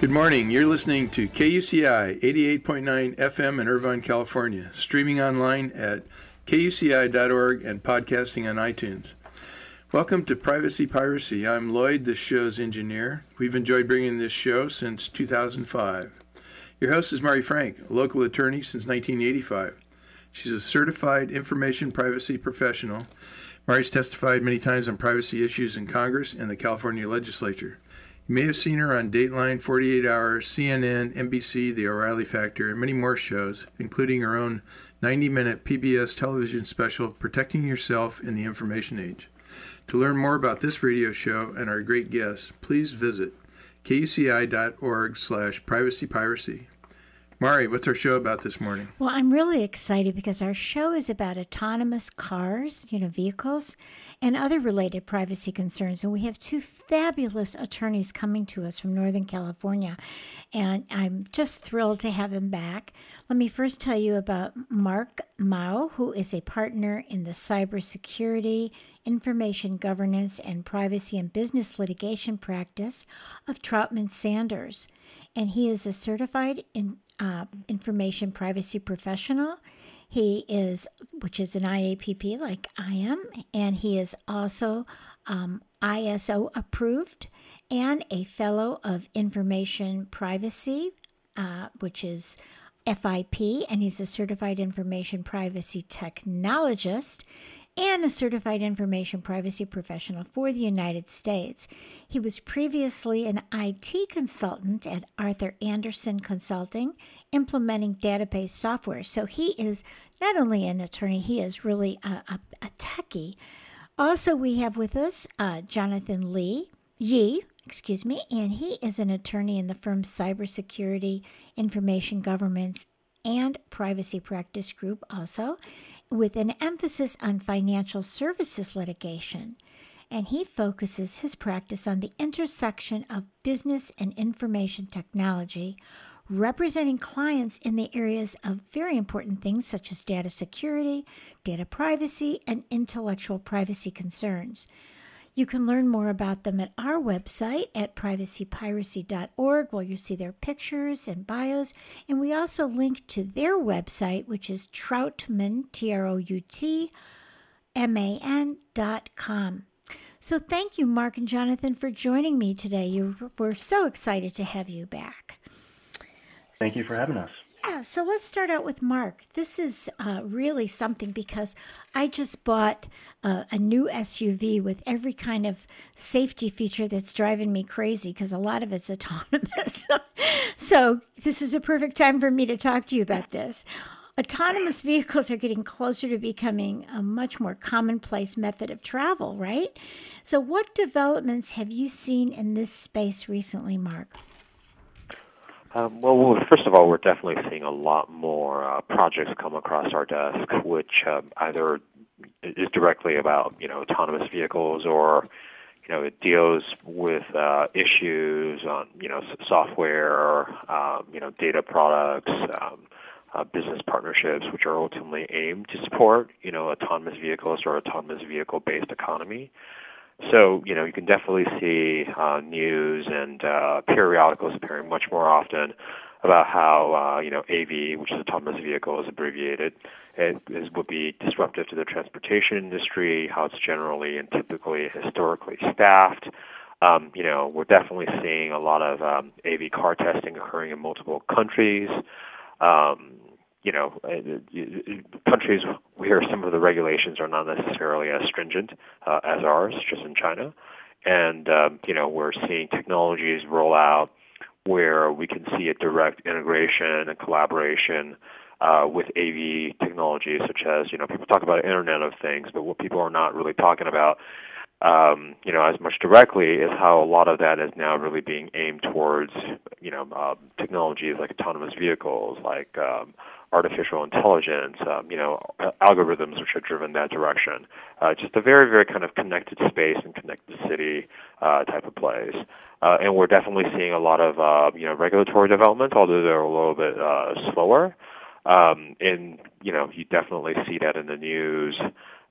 Good morning. You're listening to KUCI 88.9 FM in Irvine, California, streaming online at kuci.org and podcasting on iTunes. Welcome to Privacy Piracy. I'm Lloyd, the show's engineer. We've enjoyed bringing this show since 2005. Your host is Mari Frank, a local attorney since 1985. She's a certified information privacy professional. Mari's testified many times on privacy issues in Congress and the California legislature. May have seen her on Dateline, 48 Hours, CNN, NBC, The O'Reilly Factor, and many more shows, including her own 90 minute PBS television special, Protecting Yourself in the Information Age. To learn more about this radio show and our great guests, please visit kuci.org slash privacypiracy. Mari, what's our show about this morning? Well, I'm really excited because our show is about autonomous cars, you know, vehicles, and other related privacy concerns. And we have two fabulous attorneys coming to us from Northern California. And I'm just thrilled to have them back. Let me first tell you about Mark Mao, who is a partner in the cybersecurity, information governance, and privacy and business litigation practice of Troutman Sanders. And he is a certified in, uh, information privacy professional. He is, which is an IAPP like I am, and he is also um, ISO approved and a fellow of information privacy, uh, which is FIP, and he's a certified information privacy technologist and a certified information privacy professional for the United States. He was previously an IT consultant at Arthur Andersen Consulting, implementing database software. So he is not only an attorney, he is really a, a, a techie. Also, we have with us uh, Jonathan Lee Yee, excuse me, and he is an attorney in the firm's cybersecurity, information governance, and privacy practice group also with an emphasis on financial services litigation. And he focuses his practice on the intersection of business and information technology, representing clients in the areas of very important things such as data security, data privacy, and intellectual privacy concerns. You can learn more about them at our website at privacypiracy.org, where you see their pictures and bios. And we also link to their website, which is Troutman, T R O U T M A N dot com. So thank you, Mark and Jonathan, for joining me today. You, we're so excited to have you back. Thank you for having us. Yeah, so let's start out with Mark. This is uh, really something because I just bought uh, a new SUV with every kind of safety feature that's driving me crazy because a lot of it's autonomous. so, this is a perfect time for me to talk to you about this. Autonomous vehicles are getting closer to becoming a much more commonplace method of travel, right? So, what developments have you seen in this space recently, Mark? Um, well, first of all, we're definitely seeing a lot more uh, projects come across our desk, which um, either is directly about you know autonomous vehicles or you know it deals with uh, issues on you know software um, you know data products. Um, uh, business partnerships, which are ultimately aimed to support, you know, autonomous vehicles or autonomous vehicle-based economy. So, you know, you can definitely see uh, news and uh, periodicals appearing much more often about how, uh, you know, AV, which is autonomous vehicle, is abbreviated, it is, would be disruptive to the transportation industry, how it's generally and typically historically staffed. Um, you know, we're definitely seeing a lot of um, AV car testing occurring in multiple countries. Um, you know, uh, countries where some of the regulations are not necessarily as stringent uh, as ours, just in China. And, um, you know, we're seeing technologies roll out where we can see a direct integration and collaboration uh, with AV technologies, such as, you know, people talk about Internet of Things, but what people are not really talking about um, you know, as much directly is how a lot of that is now really being aimed towards, you know, uh, technologies like autonomous vehicles, like um, artificial intelligence, um, you know, algorithms which are driven that direction. Uh, just a very, very kind of connected space and connected city uh, type of plays. Uh, and we're definitely seeing a lot of, uh, you know, regulatory development, although they're a little bit uh, slower. Um, and, you know, you definitely see that in the news.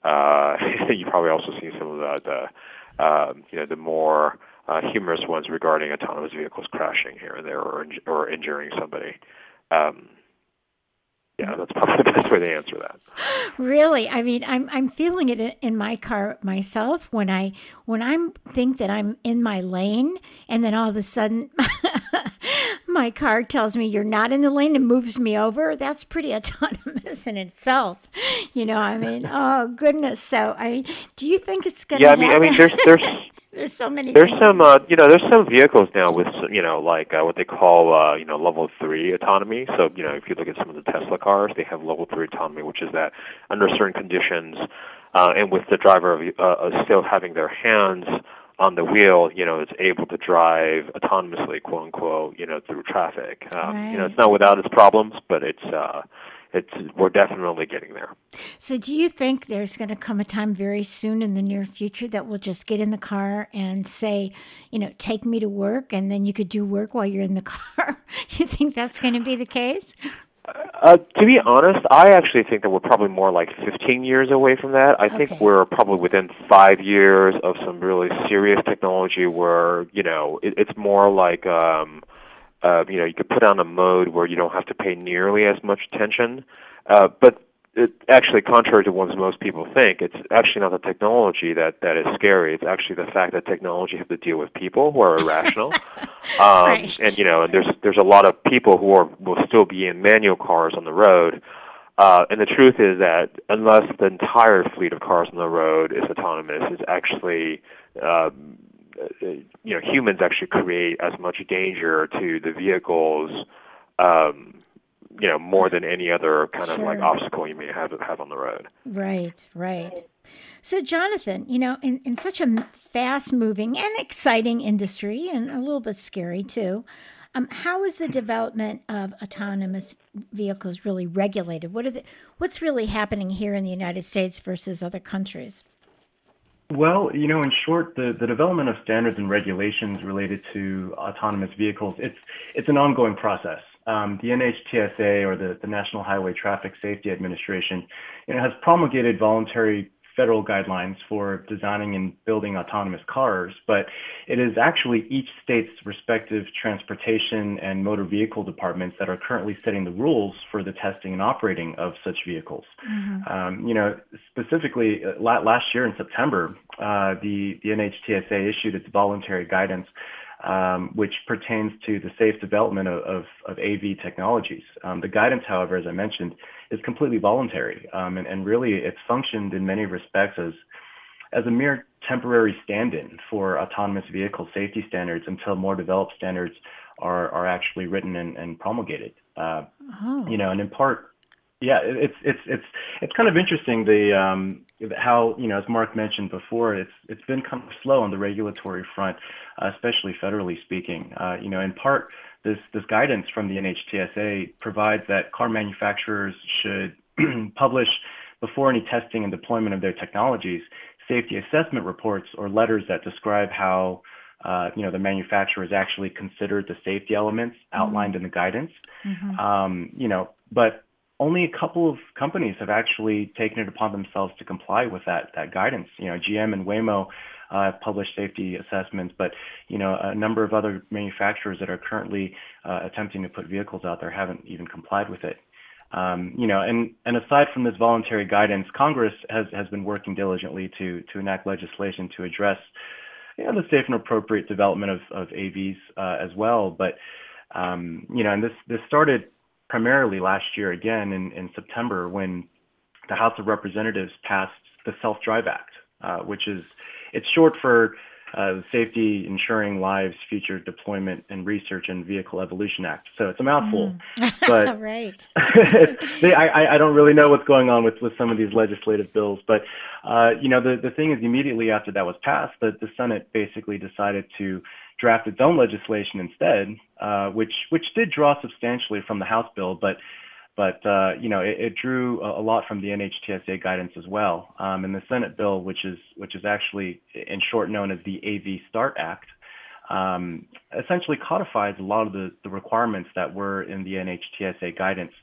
Uh, you probably also see some of the, the um, you know, the more uh, humorous ones regarding autonomous vehicles crashing here and there or, or injuring somebody. Um, yeah, that's probably the best way to answer that. Really, I mean, I'm I'm feeling it in my car myself when I when I'm think that I'm in my lane, and then all of a sudden, my car tells me you're not in the lane and moves me over. That's pretty autonomous in itself, you know. I mean, oh goodness. So, I do you think it's going to? Yeah, I mean, I mean, there's there's there's so many. There's things. some, uh, you know, there's some vehicles now with, you know, like uh, what they call, uh, you know, level three autonomy. So, you know, if you look at some of the Tesla cars, they have level three autonomy, which is that under certain conditions, uh, and with the driver uh, uh, still having their hands on the wheel, you know, it's able to drive autonomously, quote unquote, you know, through traffic. Um, right. You know, it's not without its problems, but it's, uh, it's we're definitely getting there. So, do you think there's going to come a time very soon in the near future that we'll just get in the car and say, you know, take me to work, and then you could do work while you're in the car? you think that's going to be the case? Uh, to be honest, I actually think that we're probably more like 15 years away from that. I Okay. think we're probably within five years of some really serious technology where, you know, it, it's more like, um, uh, you know, you could put on a mode where you don't have to pay nearly as much attention. Uh, but it, actually, contrary to what most people think, it's actually not the technology that, that is scary. It's actually the fact that technology has to deal with people who are irrational. um, Right. And you know, and there's there's a lot of people who are will still be in manual cars on the road. Uh, and the truth is that unless the entire fleet of cars on the road is autonomous, it's actually um, uh, you know humans actually create as much danger to the vehicles. Um, you know, more than any other kind of like obstacle you may have have on the road. Right, right. So, Jonathan, you know, in, in such a fast moving and exciting industry, and a little bit scary too, um, how is the development of autonomous vehicles really regulated? What are the, what's really happening here in the United States versus other countries? Well, you know, in short, the, the development of standards and regulations related to autonomous vehicles, it's, it's an ongoing process. Um, the NHTSA, or the, the National Highway Traffic Safety Administration, you know, has promulgated voluntary federal guidelines for designing and building autonomous cars, but it is actually each state's respective transportation and motor vehicle departments that are currently setting the rules for the testing and operating of such vehicles. Um, you know, specifically uh, la- last year in September, uh, the, the NHTSA issued its voluntary guidance, um, which pertains to the safe development of, of, of AV technologies. Um, the guidance, however, as I mentioned, is completely voluntary, um, and, and really it's functioned in many respects as as a mere temporary stand-in for autonomous vehicle safety standards until more developed standards are, are actually written and, and promulgated. Uh, You know, and in part, yeah, it's it's it's it's kind of interesting the um, how you know as Mark mentioned before, it's it's been kind of slow on the regulatory front, uh, especially federally speaking. Uh, you know, in part, this this guidance from the NHTSA provides that car manufacturers should publish before any testing and deployment of their technologies safety assessment reports or letters that describe how uh, you know the manufacturer has actually considered the safety elements outlined in the guidance. Um, you know, but only a couple of companies have actually taken it upon themselves to comply with that that guidance. You know, GM and Waymo uh, have published safety assessments, but you know, a number of other manufacturers that are currently uh, attempting to put vehicles out there haven't even complied with it. Um, you know, and, and aside from this voluntary guidance, Congress has, has been working diligently to, to enact legislation to address you know, the safe and appropriate development of, of AVs uh, as well. But, um, you know, and this, this started primarily last year again in, in September when the House of Representatives passed the Self-Drive Act, uh, which is, it's short for uh, Safety Ensuring Lives Future Deployment and Research and Vehicle Evolution Act. So it's a mouthful, but right. they, I, I- I don't really know what's going on with, with some of these legislative bills, but uh, you know the, the thing is immediately after that was passed, the, the Senate basically decided to draft its own legislation instead, uh, which which did draw substantially from the House bill, but but uh, you know, it, it drew a, a, lot from the NHTSA guidance as well. Um, and the Senate bill, which is which is actually in short known as the AV Start Act, um, essentially codifies a lot of the, the requirements that were in the NHTSA guidance.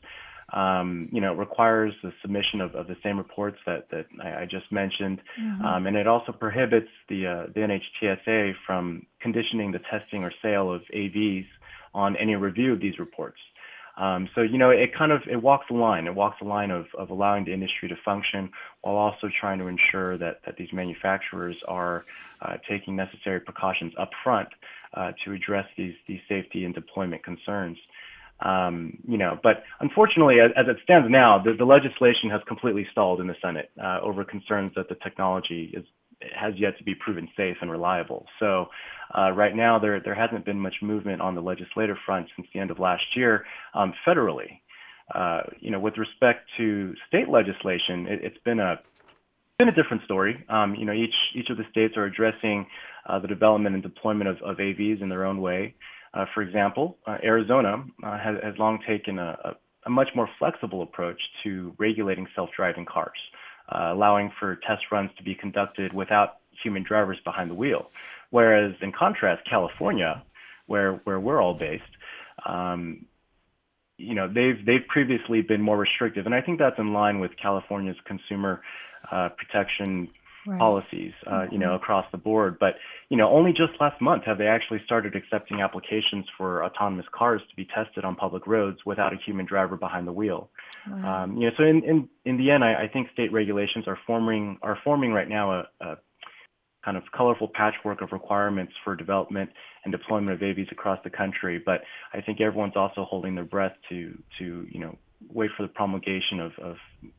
Um, you know, it requires the submission of, of the same reports that, that I, I just mentioned. Mm-hmm. Um, and it also prohibits the, uh, the NHTSA from conditioning the testing or sale of AVs on any review of these reports. Um, so you know, it kind of it walks the line. It walks the line of, of allowing the industry to function while also trying to ensure that, that these manufacturers are uh, taking necessary precautions up front uh, to address these these safety and deployment concerns. Um, you know, but unfortunately, as, as it stands now, the, the, legislation has completely stalled in the Senate uh, over concerns that the technology is has yet to be proven safe and reliable. So uh, right now, there there hasn't been much movement on the legislative front since the end of last year um, federally. Uh, you know, with respect to state legislation, it, has been a been a different story. Um, you know, each each of the states are addressing uh, the development and deployment of, of AVs in their own way. Uh, for example, uh, Arizona uh, has, has long taken a, a, a much more flexible approach to regulating self-driving cars uh, allowing for test runs to be conducted without human drivers behind the wheel. Whereas in contrast, California, where where we're all based, um, you know, they've they've previously been more restrictive, and I think that's in line with California's consumer uh, protection right. policies, uh, mm-hmm. you know, across the board. But you know, only just last month have they actually started accepting applications for autonomous cars to be tested on public roads without a human driver behind the wheel. Wow. Um, you know, so in in, in the end, I, I think state regulations are forming are forming right now a, a kind of colorful patchwork of requirements for development and deployment of AVs across the country. But I think everyone's also holding their breath to to you know wait for the promulgation of, of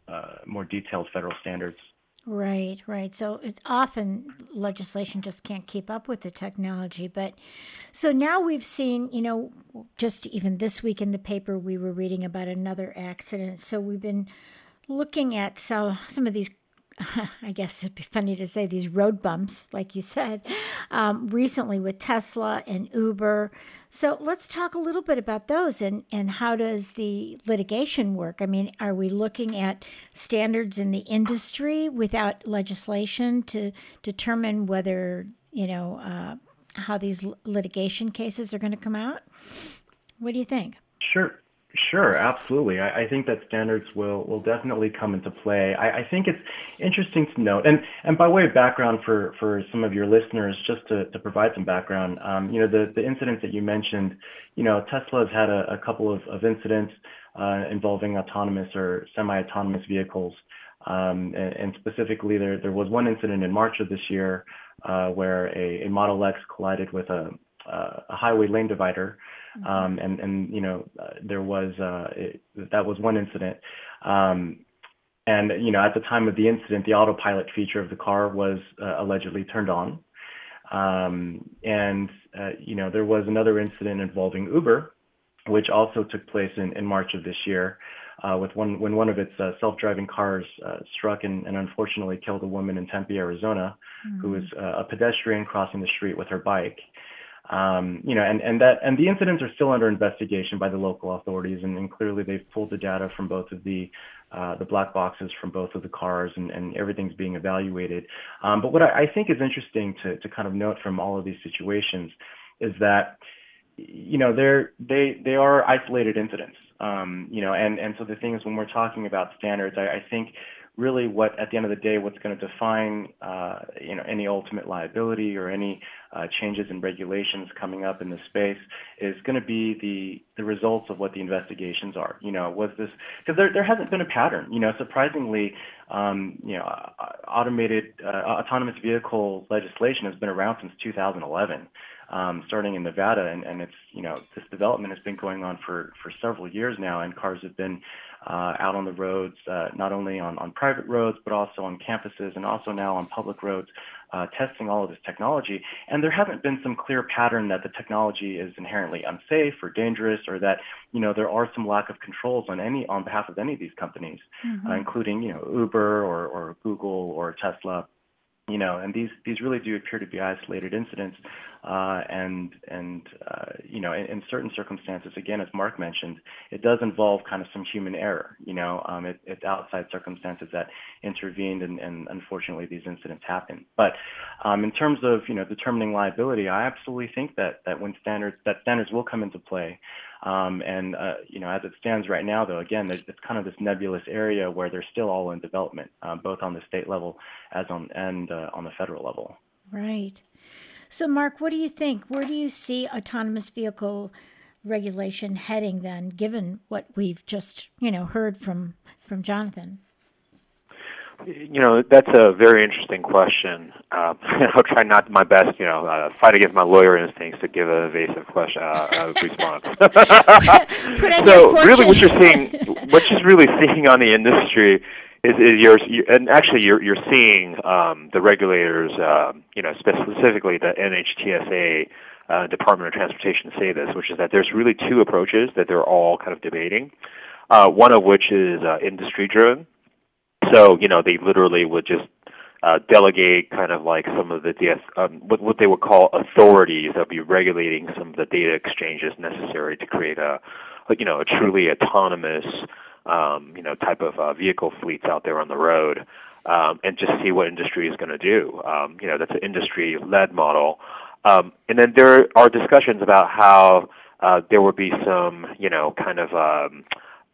uh, more detailed federal standards. Right, right. So it's often legislation just can't keep up with the technology. But so now we've seen, you know, just even this week in the paper, we were reading about another accident. So we've been looking at some, some of these I guess it'd be funny to say these road bumps, like you said, um, recently with Tesla and Uber. So let's talk a little bit about those and, and how does the litigation work? I mean, are we looking at standards in the industry without legislation to determine whether, you know, uh, how these litigation cases are going to come out? What do you think? Sure. Sure, absolutely. I, I, think that standards will, will definitely come into play. I, I, think it's interesting to note, and, and by way of background for, for some of your listeners, just to, to provide some background, um, you know, the, the incidents that you mentioned, you know, Tesla has had a, a couple of, of incidents uh, involving autonomous or semi-autonomous vehicles. Um, and, and, specifically, there, there was one incident in March of this year uh, where a, a Model X collided with a, a highway lane divider. Mm-hmm. Um, and and you know uh, there was uh, it, that was one incident. Um, and you know at the time of the incident, the autopilot feature of the car was uh, allegedly turned on. Um, and uh, you know there was another incident involving Uber, which also took place in, in March of this year. Uh, with one when one of its uh, self-driving cars uh, struck and, and, unfortunately killed a woman in Tempe, Arizona, mm-hmm. who was uh, a pedestrian crossing the street with her bike. Um, you know, and, and that and the incidents are still under investigation by the local authorities, and, and clearly they've pulled the data from both of the uh, the black boxes from both of the cars, and, and everything's being evaluated. Um, but what I, I, think is interesting to to kind of note from all of these situations is that you know they're they they are isolated incidents. Um, you know, and and so the thing is when we're talking about standards, I, I think really what at the end of the day what's going to define uh, you know any ultimate liability or any uh, changes in regulations coming up in the space is going to be the the results of what the investigations are. You know was this because there there hasn't been a pattern. You know surprisingly um, you know automated uh, autonomous vehicle legislation has been around since 2011 um, starting in Nevada, and, and it's you know this development has been going on for for several years now, and cars have been uh, out on the roads, uh, not only on, on private roads, but also on campuses and also now on public roads, uh, testing all of this technology. And there hasn't been some clear pattern that the technology is inherently unsafe or dangerous, or that you know there are some lack of controls on any on behalf of any of these companies, mm-hmm. including you know Uber or, or Google or Tesla. You know, and these these really do appear to be isolated incidents, uh, and and uh, you know, in, in, certain circumstances, again, as Mark mentioned, it does involve kind of some human error. You know, um, it, it's outside circumstances that intervened, and, and unfortunately, these incidents happen. But um, in terms of you know determining liability, I absolutely think that that when standards that standards will come into play. Um, and uh, you know, as it stands right now, though, again, it's kind of this nebulous area where they're still all in development, um, both on the state level as on and uh, on the federal level. Right. So, Mark, what do you think? Where do you see autonomous vehicle regulation heading then, given what we've just you know heard from from Jonathan? You know, that's a very interesting question. Uh, I'll try not my best, you know, uh, fight against my lawyer instincts to give an evasive question uh, uh response. so, really, what you're seeing, what you're really seeing on the industry is, is you're, you, and actually you're you're seeing um, the regulators, um, you know, specifically the NHTSA. Uh, Department of Transportation say this, which is that there's really two approaches that they're all kind of debating. Uh, one of which is uh, industry driven, so, you know, they literally would just uh, delegate kind of like some of the um, what, what they would call authorities that would be regulating some of the data exchanges necessary to create a, a you know, a truly autonomous, um, you know, type of uh, vehicle fleets out there on the road, um, and just see what industry is going to do. Um, you know, that's an industry-led model. Um, and then there are discussions about how uh, there would be some, you know, kind of um,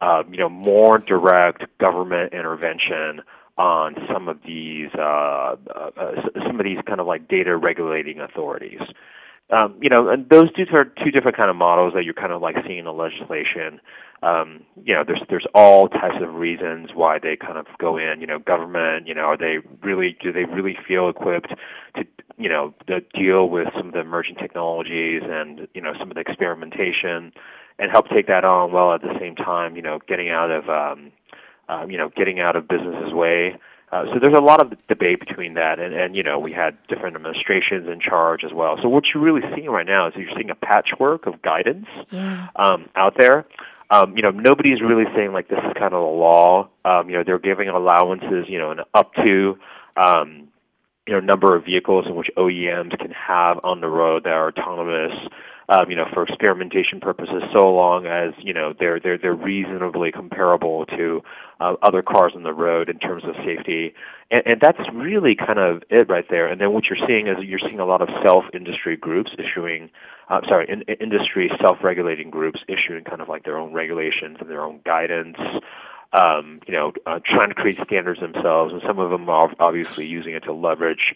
uh, you know, more direct government intervention on some of these uh, uh, some of these kind of like data regulating authorities. Um, you know, and those two are two different kind of models that you're kind of like seeing in the legislation. Um, you know, there's there's all types of reasons why they kind of go in. You know, government. You know, are they really do they really feel equipped to you know to deal with some of the emerging technologies and you know some of the experimentation and help take that on while at the same time, you know, getting out of, um, um, you know, getting out of business's way. Uh, so there's a lot of debate between that, and, and you know we had different administrations in charge as well. So what you're really seeing right now is you're seeing a patchwork of guidance yeah. um, out there. Um, you know, nobody's really saying like this is kind of the law. Um, you know, they're giving allowances, you know, an up to um, you know number of vehicles in which OEMs can have on the road that are autonomous um, you know, for experimentation purposes, so long as you know they're they're they're reasonably comparable to uh, other cars on the road in terms of safety, and, and that's really kind of it right there. And then what you're seeing is you're seeing a lot of self-industry groups issuing, uh, sorry, in, industry self-regulating groups issuing kind of like their own regulations and their own guidance. Um, you know, uh, trying to create standards themselves, and some of them are obviously using it to leverage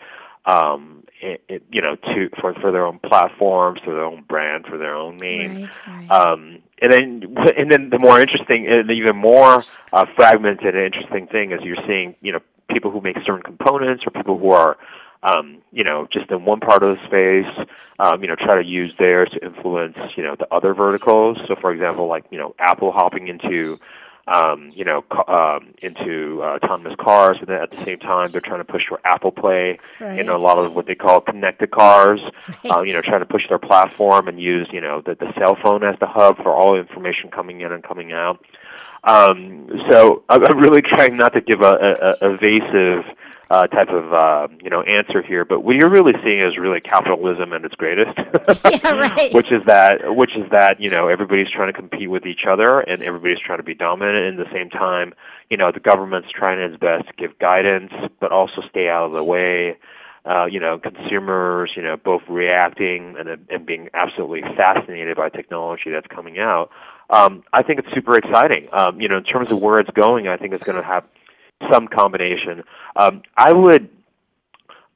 um, it, it, you know, to for for their own platforms, for their own brand, for their own name. Right, right. Um, and then, and then the more interesting, and even more uh, fragmented and interesting thing is you're seeing, you know, people who make certain components or people who are, um, you know, just in one part of the space, um, you know, try to use theirs to influence, you know, the other verticals. So, for example, like you know, Apple hopping into um, you know, um, into uh, autonomous cars, and then at the same time, they're trying to push for Apple Play right. in a lot of what they call connected cars. Right. Uh, you know, trying to push their platform and use you know the, the cell phone as the hub for all information coming in and coming out. Um, so I'm really trying not to give a, a, a evasive uh, type of uh, you know answer here. But what you're really seeing is really capitalism at its greatest, yeah, right. which is that which is that you know everybody's trying to compete with each other and everybody's trying to be dominant. At the same time, you know the government's trying its best to give guidance, but also stay out of the way. Uh, you know, consumers, you know, both reacting and, and being absolutely fascinated by technology that's coming out. Um, I think it's super exciting. Um, you know, in terms of where it's going, I think it's going to have some combination. Um, I would,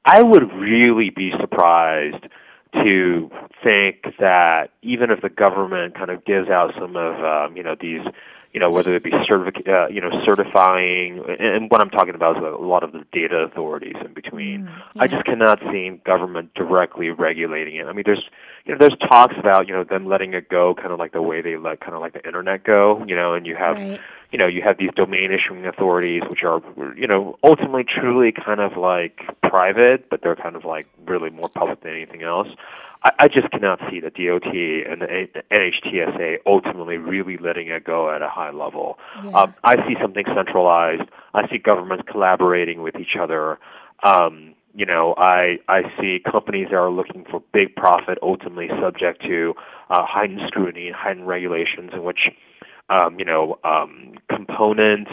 I would really be surprised to think that even if the government kind of gives out some of um, you know these you know whether it be certific- uh, you know certifying and what I'm talking about is a lot of the data authorities in between. Mm, yeah. I just cannot see government directly regulating it. I mean, there's you know there's talks about you know them letting it go kind of like the way they let kind of like the internet go. You know, and you have. Right you know, you have these domain issuing authorities, which are, you know, ultimately truly kind of like private, but they're kind of like really more public than anything else. I, I just cannot see the DOT and the NHTSA ultimately really letting it go at a high level. Yeah. Um, I see something centralized. I see governments collaborating with each other. Um, you know, I I see companies that are looking for big profit, ultimately subject to uh, heightened scrutiny and heightened regulations, in which um, you know um, component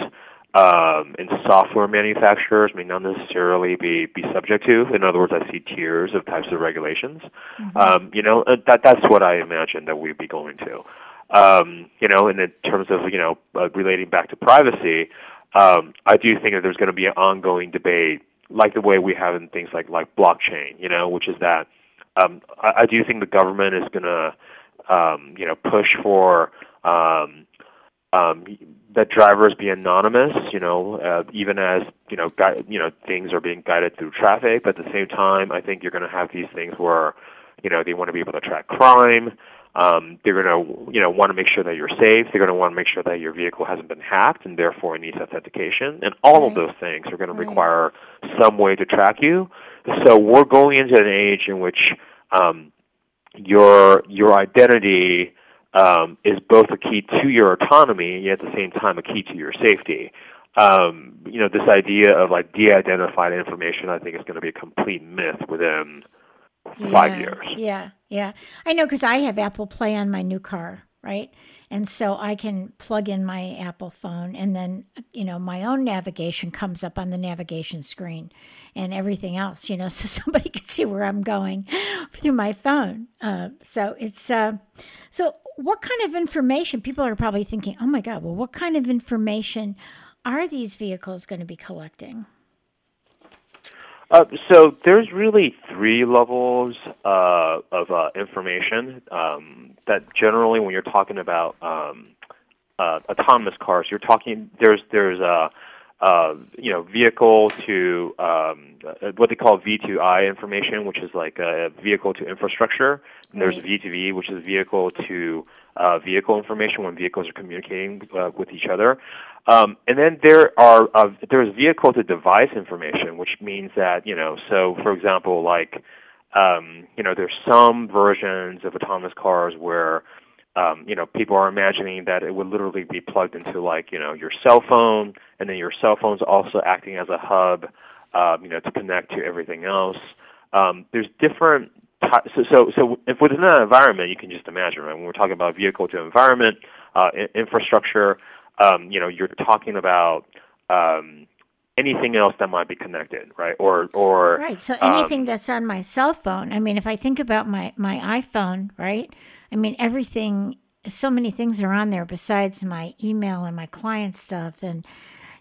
um, and software manufacturers may not necessarily be, be subject to. In other words, I see tiers of types of regulations. Mm-hmm. Um, you know, uh, that that's what I imagine that we'd be going to. Um, you know, and in terms of you know uh, relating back to privacy, um, I do think that there's going to be an ongoing debate, like the way we have in things like like blockchain. You know, which is that um, I, I do think the government is going to um, you know push for um, um, that drivers be anonymous, you know, uh, even as you know, gui- you know, things are being guided through traffic. But at the same time, I think you're going to have these things where, you know, they want to be able to track crime. Um, they're going to, you know, want to make sure that you're safe. They're going to want to make sure that your vehicle hasn't been hacked, and therefore needs authentication. And all right. of those things are going to right. require some way to track you. So we're going into an age in which um, your your identity um, is both a key to your autonomy and yet at the same time a key to your safety. Um, you know, this idea of like de-identified information, I think, is going to be a complete myth within yeah, five years. Yeah, yeah, I know because I have Apple Play on my new car, right? And so I can plug in my Apple phone, and then, you know, my own navigation comes up on the navigation screen and everything else, you know, so somebody can see where I'm going through my phone. Uh, so it's, uh, so what kind of information? People are probably thinking, oh my God, well, what kind of information are these vehicles going to be collecting? Uh, so there's really three levels uh, of uh, information um, that generally, when you're talking about um, uh, autonomous cars, you're talking there's there's a uh, you know vehicle to um, uh, what they call V2I information, which is like a vehicle to infrastructure. And there's V2V, which is vehicle to vehicle information when vehicles are communicating with each other. Um, and then there are uh, there's vehicle to device information, which means that you know. So, for example, like um, you know, there's some versions of autonomous cars where um, you know people are imagining that it would literally be plugged into like you know your cell phone, and then your cell phone's also acting as a hub, um, you know, to connect to everything else. Um, there's different so, so, so if within that environment, you can just imagine, right? When we're talking about vehicle to environment, uh, infrastructure, um, you know, you're talking about um, anything else that might be connected, right? Or or right. So anything um, that's on my cell phone. I mean, if I think about my my iPhone, right? I mean, everything. So many things are on there besides my email and my client stuff, and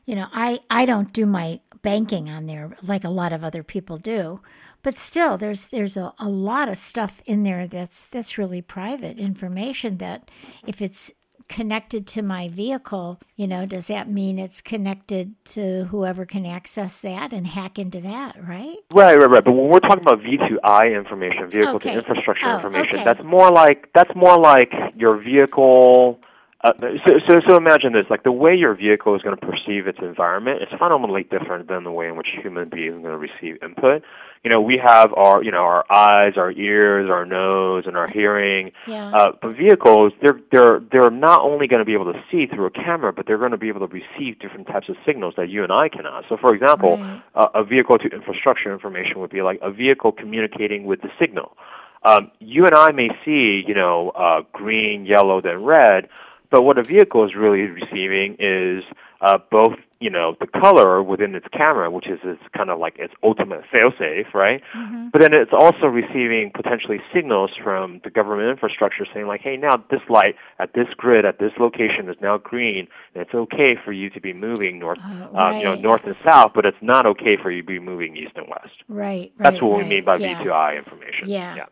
you know, I I don't do my banking on there like a lot of other people do. But still, there's there's a, a lot of stuff in there that's that's really private information that if it's connected to my vehicle, you know, does that mean it's connected to whoever can access that and hack into that, right? Right, right, right. But when we're talking about V2I information, vehicle okay. to infrastructure oh, information, okay. that's more like that's more like your vehicle uh, so, so, so imagine this: like the way your vehicle is going to perceive its environment is fundamentally different than the way in which human beings are going to receive input. You know, we have our, you know, our eyes, our ears, our nose, and our hearing. Yeah. Uh, but vehicles, they're they're they're not only going to be able to see through a camera, but they're going to be able to receive different types of signals that you and I cannot. So, for example, right. uh, a vehicle to infrastructure information would be like a vehicle communicating with the signal. Um, you and I may see, you know, uh, green, yellow, then red but what a vehicle is really receiving is uh, both, you know, the color within its camera, which is its kind of like its ultimate failsafe, right? Mm-hmm. But then it's also receiving potentially signals from the government infrastructure saying like, hey, now this light at this grid at this location is now green, and it's okay for you to be moving north, uh, uh, you know, north and south, but it's not okay for you to be moving east and west. Right, right. That's what right. we mean by yeah. V2I information. Yeah. yeah.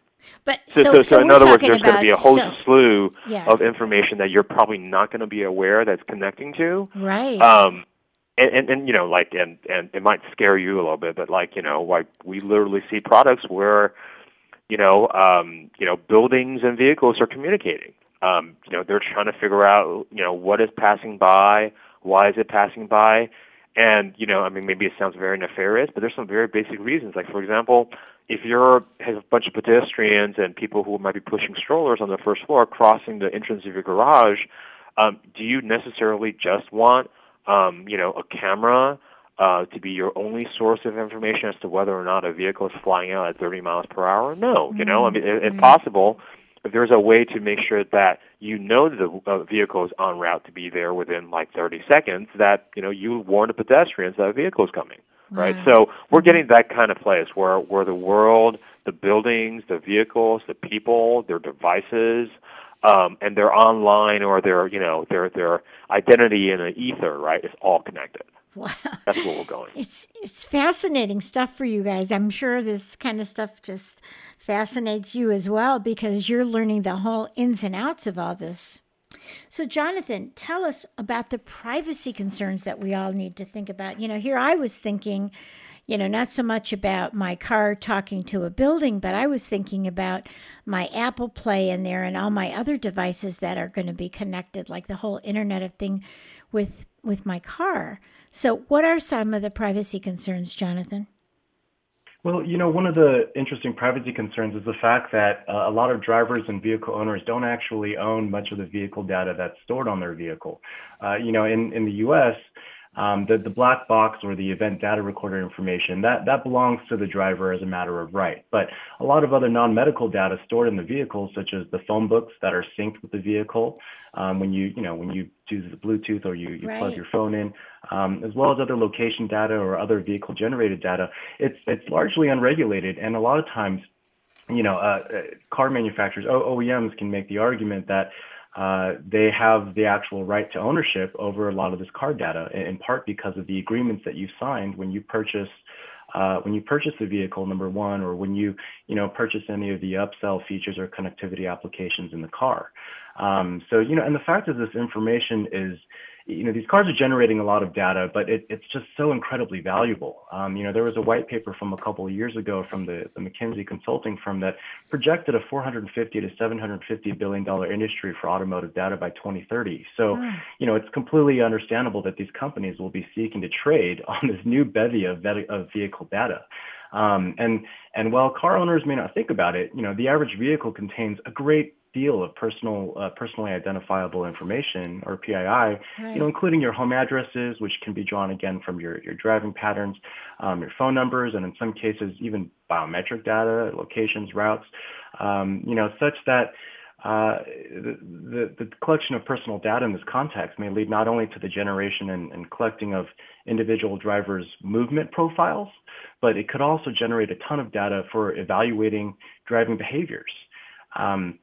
But So, so, so, so, in other words, there's going to be a whole slew yeah. of information that you're probably not going to be aware that's connecting to. right. Um, and, and, and you know, like, and, and it might scare you a little bit, but like, you know, like we literally see products where, you know, um, you know, buildings and vehicles are communicating. Um, you know, they're trying to figure out, you know, what is passing by, why is it passing by, and you know, I mean, maybe it sounds very nefarious, but there's some very basic reasons. Like, for example, if you're have a bunch of pedestrians and people who might be pushing strollers on the first floor crossing the entrance of your garage, um, do you necessarily just want, um, you know, a camera uh, to be your only source of information as to whether or not a vehicle is flying out at 30 miles per hour? No. You know, I mean, if Right. possible, if there's a way to make sure that you know the uh, vehicle is en route to be there within like 30 seconds, that you know you warn the pedestrians that a vehicle is coming, right? Wow. So we're getting that kind of place where where the world, the buildings, the vehicles, the people, their devices, um, and their online or their you know their their identity in the ether, right, It's all connected. Wow. That's where we're going. It's it's fascinating stuff for you guys. I'm sure this kind of stuff just fascinates you as well because you're learning the whole ins and outs of all this. So, Jonathan, tell us about the privacy concerns that we all need to think about. You know, here I was thinking, you know, not so much about my car talking to a building, but I was thinking about my Apple Play in there and all my other devices that are going to be connected, like the whole Internet of Thing with with my car. So, what are some of the privacy concerns, Jonathan? Well, you know, one of the interesting privacy concerns is the fact that uh, a lot of drivers and vehicle owners don't actually own much of the vehicle data that's stored on their vehicle. Uh, you know, in, in the US, um, the, the black box or the event data recorder information, that, that belongs to the driver as a matter of right. But a lot of other non-medical data stored in the vehicle, such as the phone books that are synced with the vehicle, um, when you, you know, when you do the Bluetooth or you, you Right. plug your phone in, um, as well as other location data or other vehicle generated data, it's, it's largely unregulated. And a lot of times, you know, uh, uh, car manufacturers, O- OEMs can make the argument that uh, they have the actual right to ownership over a lot of this card data, in part because of the agreements that you signed when you purchase uh, when you purchase the vehicle, number one, or when you you know purchase any of the upsell features or connectivity applications in the car. Um, so you know, and the fact that this information is you know, these cars are generating a lot of data, but it, it's just so incredibly valuable. Um, you know, there was a white paper from a couple of years ago from the, the McKinsey consulting firm that projected a 450 to 750 billion dollar industry for automotive data by 2030. So, you know, it's completely understandable that these companies will be seeking to trade on this new bevy of, of vehicle data. Um, and and while car owners may not think about it, you know, the average vehicle contains a great deal of personal, uh, personally identifiable information or PII, you know, including your home addresses, which can be drawn again from your, your driving patterns, um, your phone numbers, and in some cases even biometric data, locations, routes, um, you know, such that uh, the, the, the collection of personal data in this context may lead not only to the generation and, and collecting of individual drivers' movement profiles, but it could also generate a ton of data for evaluating driving behaviors. Um,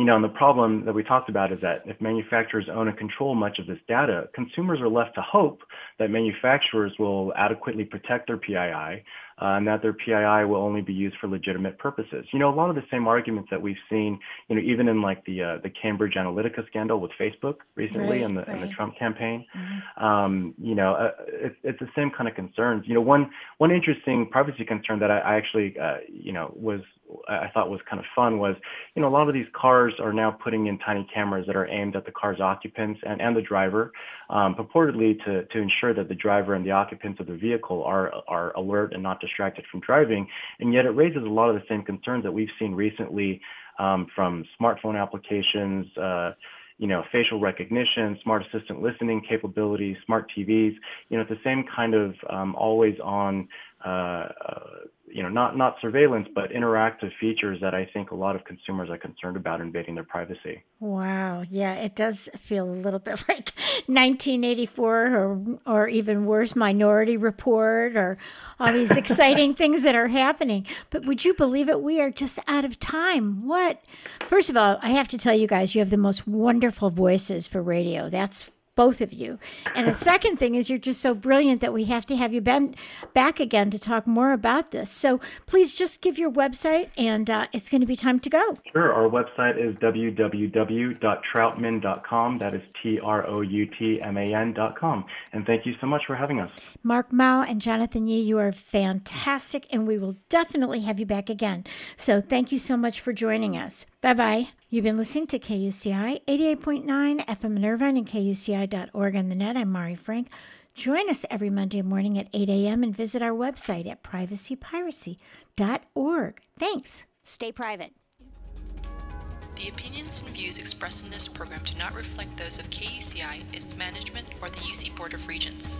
you know, and the problem that we talked about is that if manufacturers own and control much of this data, consumers are left to hope that manufacturers will adequately protect their PII uh, and that their PII will only be used for legitimate purposes. You know, a lot of the same arguments that we've seen, you know, even in like the uh, the Cambridge Analytica scandal with Facebook recently Right, and the and the. Trump campaign. Um, you know, uh, it's it's the same kind of concerns. You know, one one interesting privacy concern that I, I actually, uh, you know, was I thought was kind of fun was, you know, a lot of these cars are now putting in tiny cameras that are aimed at the car's occupants and, and the driver, um, purportedly to, to ensure that the driver and the occupants of the vehicle are, are alert and not distracted from driving. And yet it raises a lot of the same concerns that we've seen recently um, from smartphone applications, uh, you know, facial recognition, smart assistant listening capabilities, smart TVs. You know, it's the same kind of um, always on, uh, you know, not not surveillance, but interactive features that I think a lot of consumers are concerned about invading their privacy. Wow. Yeah, it does feel a little bit like 1984 or or even worse Minority Report or all these exciting things that are happening. But would you believe it? We are just out of time. What? First of all, I have to tell you guys you have the most wonderful voices for radio. That's both of you. And the second thing is you're just so brilliant that we have to have you ben- back again to talk more about this. So please just give your website and uh, it's going to be time to go. Sure. Our website is www.troutman.com. That is T R O U T M A N.com. And thank you so much for having us. Mark Mao and Jonathan Yee, you are fantastic, and we will definitely have you back again. So thank you so much for joining us. Bye bye. You've been listening to KUCI 88.9 FM in Irvine and KUCI.org on the net. I'm Mari Frank. Join us every Monday morning at 8 a.m. and visit our website at privacypiracy.org. Thanks. Stay private. The opinions and views expressed in this program do not reflect those of KUCI, its management, or the UC Board of Regents.